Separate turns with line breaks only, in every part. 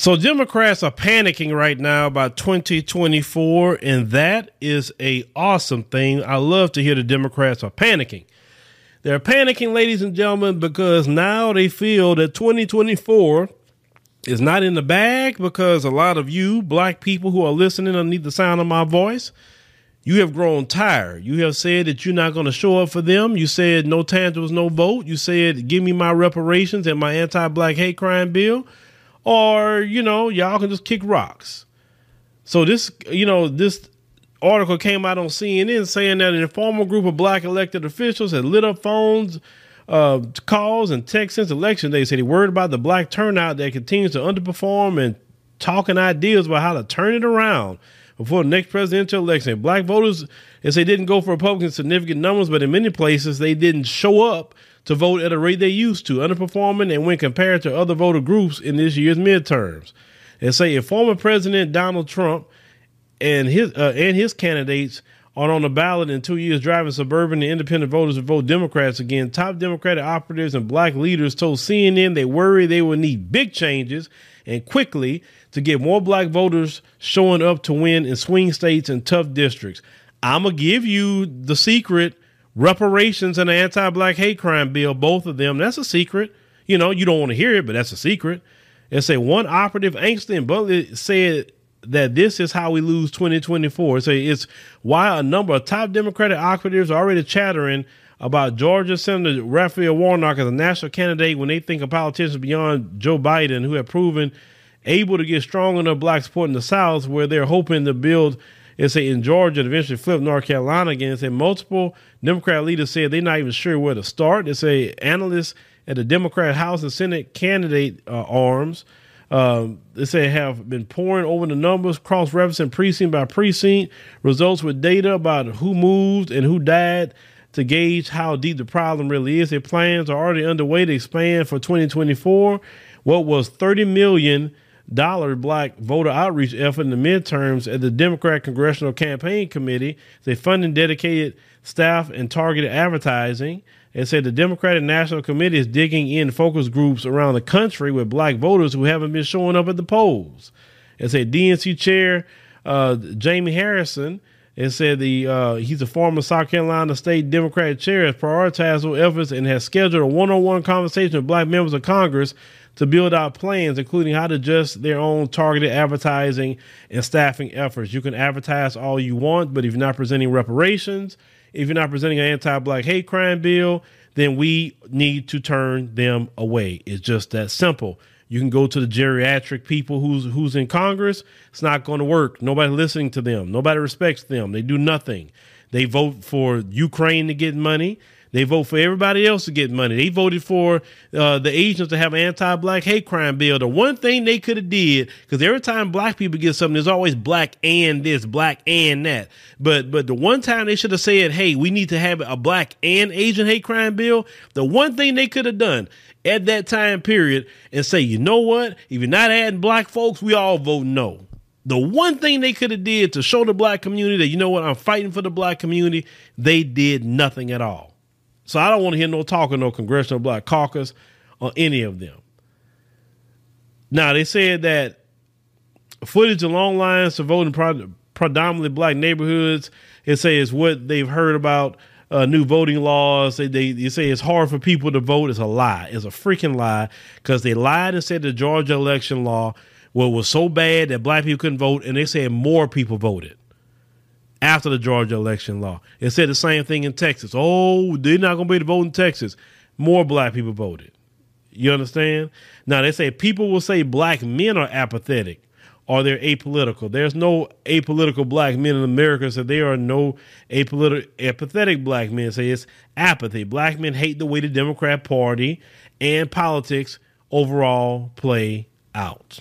So Democrats are panicking right now about 2024, and that is a awesome thing. I love to hear the Democrats are panicking. They're panicking, ladies and gentlemen, because now they feel that 2024 is not in the bag because a lot of you black people who are listening underneath the sound of my voice, you have grown tired. You have said that you're not going to show up for them. You said no tangibles, no vote. You said give me my reparations and my anti-black hate crime bill, or you know y'all can just kick rocks. So this, you know, this article came out on CNN saying that an informal group of black elected officials had lit up phones uh, calls and texts since election day said he worried about the black turnout that continues to underperform and talking ideas about how to turn it around before the next presidential election. Black voters, as they didn't go for Republicans significant numbers, but in many places they didn't show up to vote at a rate they used to, underperforming and when compared to other voter groups in this year's midterms. And say if former President Donald Trump and his uh, and his candidates are on the ballot in two years driving suburban and independent voters to vote Democrats again. Top Democratic operatives and black leaders told CNN they worry they will need big changes and quickly to get more black voters showing up to win in swing states and tough districts. I'm going to give you the secret reparations and the anti black hate crime bill, both of them. That's a secret. You know, you don't want to hear it, but that's a secret. It's a one operative Angston Butler said that this is how we lose 2024. So it's why a number of top Democratic operatives are already chattering about Georgia Senator Raphael Warnock as a national candidate when they think of politicians beyond Joe Biden who have proven able to get strong enough black support in the South where they're hoping to build, it's say in Georgia and eventually flip North Carolina again. And Say multiple Democrat leaders said they're not even sure where to start. They say analysts at the Democrat House and Senate candidate uh, arms um, they say have been poring over the numbers, cross referencing precinct by precinct, results with data about who moved and who died to gauge how deep the problem really is. Their plans are already underway to expand for 2024 what was 30 million dollar black voter outreach effort in the midterms at the Democrat Congressional Campaign Committee. They funding dedicated staff and targeted advertising. It said the Democratic National Committee is digging in focus groups around the country with black voters who haven't been showing up at the polls. It said DNC chair uh, Jamie Harrison. It said the uh, he's a former South Carolina State Democratic chair has prioritized efforts and has scheduled a one-on-one conversation with black members of Congress to build out plans, including how to adjust their own targeted advertising and staffing efforts. You can advertise all you want, but if you're not presenting reparations, if you're not presenting an anti-black hate crime bill, then we need to turn them away. It's just that simple. You can go to the geriatric people who's who's in Congress. It's not going to work. Nobody listening to them. Nobody respects them. They do nothing. They vote for Ukraine to get money. They vote for everybody else to get money. They voted for uh, the Asians to have an anti-black hate crime bill. The one thing they could have did, because every time black people get something, there's always black and this, black and that. But but the one time they should have said, "Hey, we need to have a black and Asian hate crime bill." The one thing they could have done at that time period and say, "You know what? If you're not adding black folks, we all vote no." The one thing they could have did to show the black community that you know what, I'm fighting for the black community, they did nothing at all. So I don't want to hear no talk of no Congressional Black Caucus or any of them. Now, they said that footage of long lines to vote in predominantly black neighborhoods, it says what they've heard about uh, new voting laws. They, they, they say it's hard for people to vote. It's a lie. It's a freaking lie because they lied and said the Georgia election law well, was so bad that black people couldn't vote, and they said more people voted after the Georgia election law. It said the same thing in Texas. Oh, they're not going to be able to vote in Texas. More black people voted. You understand? Now, they say people will say black men are apathetic or they're apolitical. There's no apolitical black men in America, so there are no apolitical, apathetic black men. Say it's apathy. Black men hate the way the Democrat Party and politics overall play out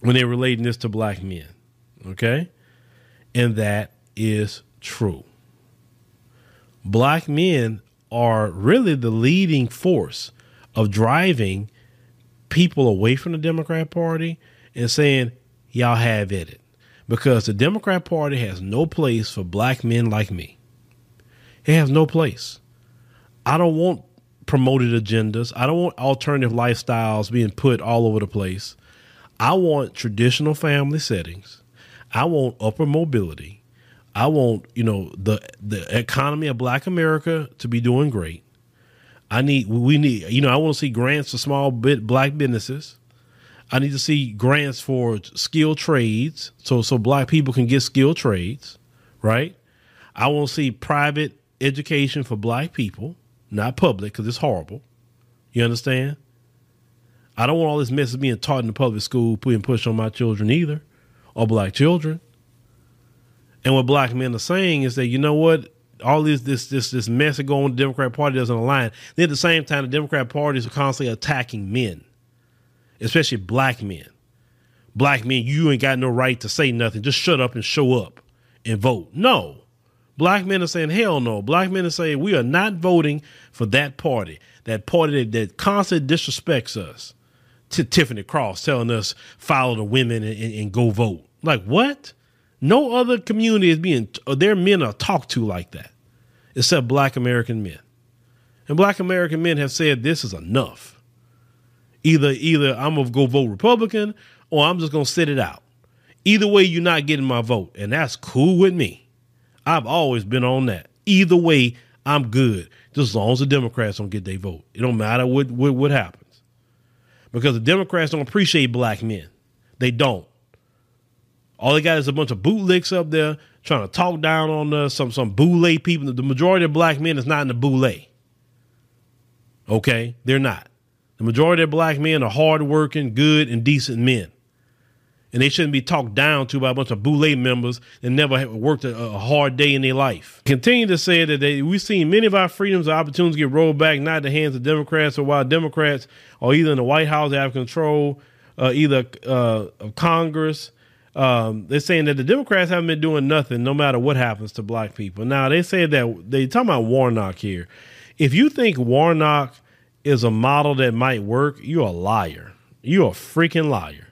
when they're relating this to black men. Okay? And that is true. Black men are really the leading force of driving people away from the Democrat Party and saying, y'all have it. Because the Democrat Party has no place for black men like me. It has no place. I don't want promoted agendas. I don't want alternative lifestyles being put all over the place. I want traditional family settings. I want upper mobility. I want, you know, the the economy of black America to be doing great. I need we need, you know, I want to see grants for small bit black businesses. I need to see grants for skilled trades so so black people can get skilled trades, right? I want to see private education for black people, not public because it's horrible. You understand? I don't want all this mess of being taught in the public school putting push on my children either, or black children. And what black men are saying is that you know what, all this this this this mess that going on the Democrat Party doesn't align. Then at the same time, the Democrat Party is constantly attacking men, especially black men. Black men, you ain't got no right to say nothing. Just shut up and show up and vote. No. Black men are saying, hell no. Black men are saying, we are not voting for that party, that party that, that constantly disrespects us. To Tiffany Cross telling us, follow the women and, and, and go vote. Like, what? No other community is being, their men are talked to like that, except black American men. And black American men have said this is enough. Either, either I'm gonna go vote Republican or I'm just gonna sit it out. Either way, you're not getting my vote, and that's cool with me. I've always been on that. Either way, I'm good, just as long as the Democrats don't get their vote. It don't matter what what, what happens, because the Democrats don't appreciate black men. They don't. All they got is a bunch of bootlicks up there trying to talk down on us, some some boule people. The majority of black men is not in the boule. Okay, they're not. The majority of black men are hardworking, good, and decent men. And they shouldn't be talked down to by a bunch of boule members that never worked a, a, hard day in their life. Continue to say that they, we've seen many of our freedoms and opportunities get rolled back, not in the hands of Democrats, or while Democrats are either in the White House, have control, uh, either uh, of Congress, um, they're saying that the Democrats haven't been doing nothing, no matter what happens to black people. Now they say that they talking about Warnock here. If you think Warnock is a model that might work, you're a liar. You're a freaking liar.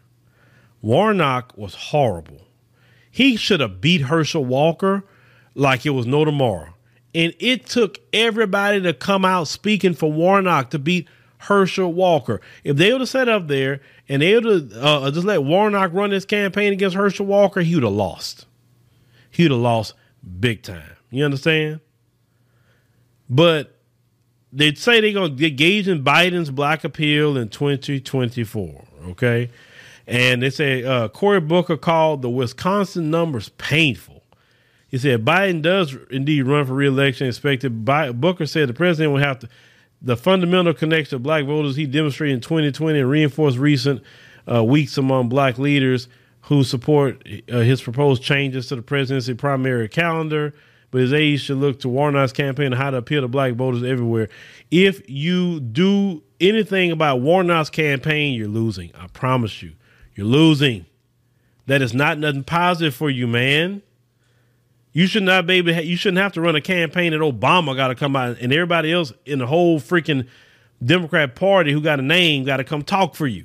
Warnock was horrible. He should have beat Herschel Walker like it was no tomorrow. And it took everybody to come out speaking for Warnock to beat Herschel Walker. If they would have sat up there and they would have uh, just let Warnock run this campaign against Herschel Walker, he would have lost. He would have lost big time. You understand? But they'd say they're going to engage in Biden's black appeal in 2024. Okay. And they say uh, Cory Booker called the Wisconsin numbers painful. He said Biden does indeed run for reelection. Expected. Booker said the president will have to the fundamental connection of black voters he demonstrated in 2020 and reinforced recent uh, weeks among black leaders who support uh, his proposed changes to the presidency primary calendar. But his aides should look to Warnock's campaign on how to appeal to black voters everywhere. If you do anything about Warnock's campaign, you're losing. I promise you, you're losing. That is not nothing positive for you, man. You should not be able to, you shouldn't have to run a campaign that Obama got to come out and everybody else in the whole freaking Democrat Party who got a name got to come talk for you.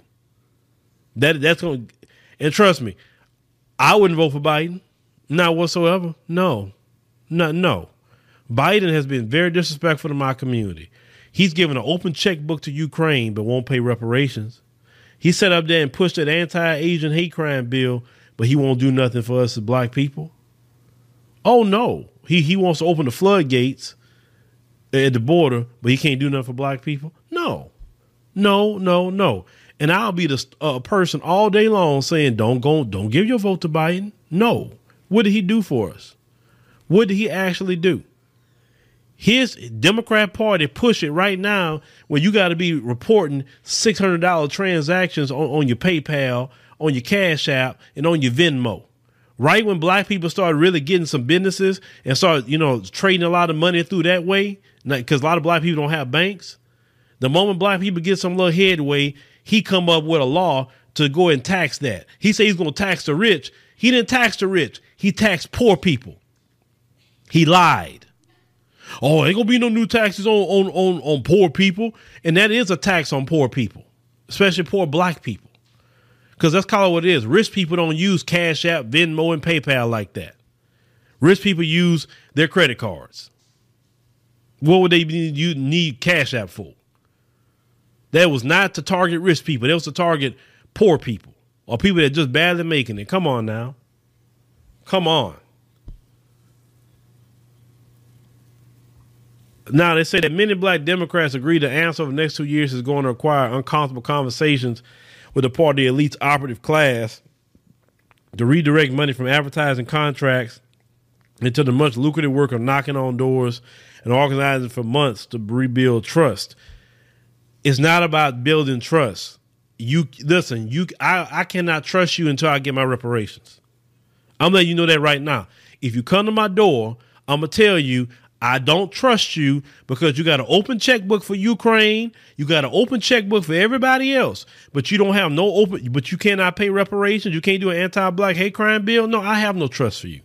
That that's going and trust me, I wouldn't vote for Biden. Not whatsoever. No. No, no. Biden has been very disrespectful to my community. He's given an open checkbook to Ukraine but won't pay reparations. He set up there and pushed that anti-Asian hate crime bill, but he won't do nothing for us as black people. Oh no, he he wants to open the floodgates at the border, but he can't do nothing for black people. No, no, no, no. And I'll be the uh, person all day long saying, "Don't go, don't give your vote to Biden." No, what did he do for us? What did he actually do? His Democrat Party push it right now when you got to be reporting six hundred dollar transactions on, on your PayPal, on your Cash App, and on your Venmo right when black people started really getting some businesses and started, you know, trading a lot of money through that way, because a lot of black people don't have banks. The moment black people get some little headway, he come up with a law to go and tax that. He said he's going to tax the rich. He didn't tax the rich. He taxed poor people. He lied. Oh, ain't gonna be no new taxes on, on on on poor people, and that is a tax on poor people, especially poor black people. Because that's kind of what it is. Rich people don't use Cash App, Venmo, and PayPal like that. Rich people use their credit cards. What would they need, you need Cash App for? That was not to target rich people. That was to target poor people. or people that just barely making it. Come on now. Come on. Now they say that many black Democrats agree the answer over the next two years is going to require uncomfortable conversations with the part of the elite's operative class to redirect money from advertising contracts into the much lucrative work of knocking on doors and organizing for months to rebuild trust. It's not about building trust. You listen, you I, I cannot trust you until I get my reparations. I'm letting you know that right now. If you come to my door, I'm gonna tell you I don't trust you because you got an open checkbook for Ukraine. You got an open checkbook for everybody else, but you don't have no open, but you cannot pay reparations. You can't do an anti-black hate crime bill. No, I have no trust for you.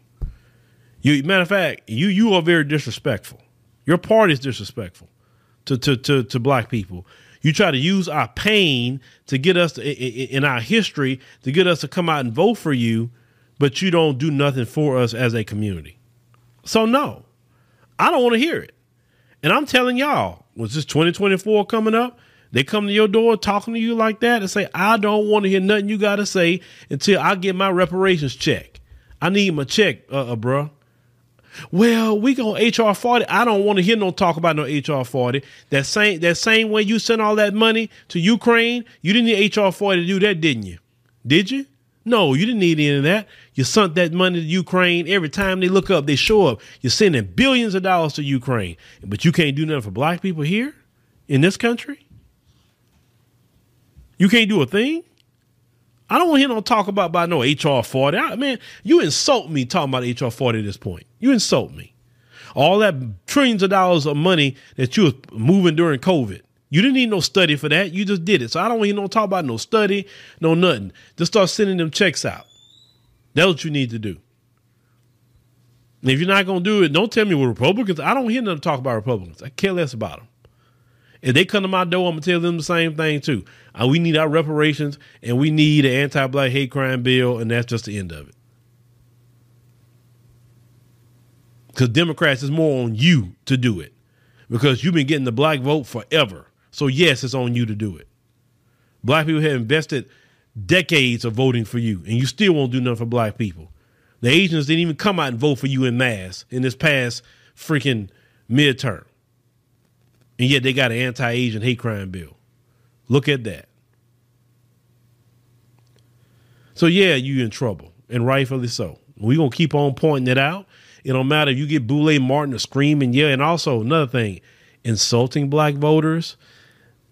You, matter of fact, you you are very disrespectful. Your party is disrespectful to to to, to black people. You try to use our pain to get us to, in our history to get us to come out and vote for you, but you don't do nothing for us as a community. So no. I don't want to hear it. And I'm telling y'all, was this 2024 coming up? They come to your door talking to you like that and say, I don't want to hear nothing you got to say until I get my reparations check. I need my check, uh, uh bruh. Well, we go HR 40. I don't want to hear no talk about no HR 40. That same that same way you sent all that money to Ukraine, you didn't need HR 40 to do that, didn't you? Did you? No, you didn't need any of that. You sent that money to Ukraine. Every time they look up, they show up. You're sending billions of dollars to Ukraine. But you can't do nothing for black people here in this country? You can't do a thing? I don't want to hear no talk about, about no HR 40. I, man, you insult me talking about HR 40 at this point. You insult me. All that trillions of dollars of money that you was moving during COVID. You didn't need no study for that. You just did it. So I don't you to talk about no study, no nothing. Just start sending them checks out. That's what you need to do. And if you're not going to do it, don't tell me we're Republicans. I don't hear them talk about Republicans. I care less about them. If they come to my door, I'm gonna tell them the same thing too. Uh, we need our reparations, and we need an anti-black hate crime bill, and that's just the end of it. Because Democrats is more on you to do it, because you've been getting the black vote forever. So, yes, it's on you to do it. Black people have invested decades of voting for you, and you still won't do nothing for black people. The Asians didn't even come out and vote for you in mass in this past freaking midterm. And yet they got an anti Asian hate crime bill. Look at that. So, yeah, you in trouble, and rightfully so. We're to keep on pointing it out. It don't matter if you get Boule Martin to scream and yell. And also, another thing, insulting black voters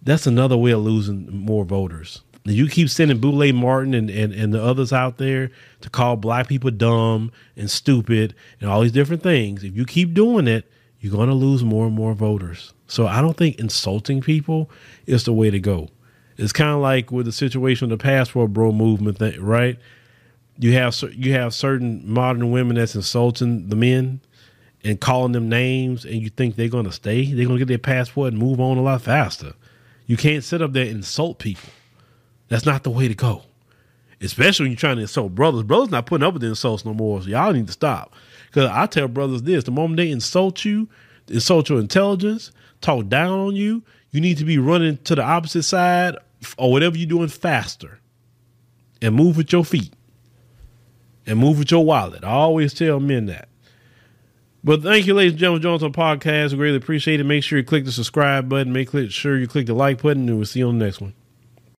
that's another way of losing more voters. You keep sending Boule Martin and, and, and the others out there to call black people dumb and stupid and all these different things. If you keep doing it, you're going to lose more and more voters. So I don't think insulting people is the way to go. It's kind of like with the situation of the passport bro movement thing, right? You have you have certain modern women that's insulting the men and calling them names, and you think they're going to stay? They're going to get their passport and move on a lot faster. You can't sit up there and insult people. That's not the way to go. Especially when you're trying to insult brothers. Brothers not putting up with the insults no more. So y'all need to stop. Because I tell brothers this the moment they insult you, insult your intelligence, talk down on you, you need to be running to the opposite side or whatever you're doing faster and move with your feet and move with your wallet. I always tell men that. But thank you, ladies and gentlemen, Jones on podcast. We greatly appreciate it. Make sure you click the subscribe button. Make sure you click the like button, and we'll see you on the next one.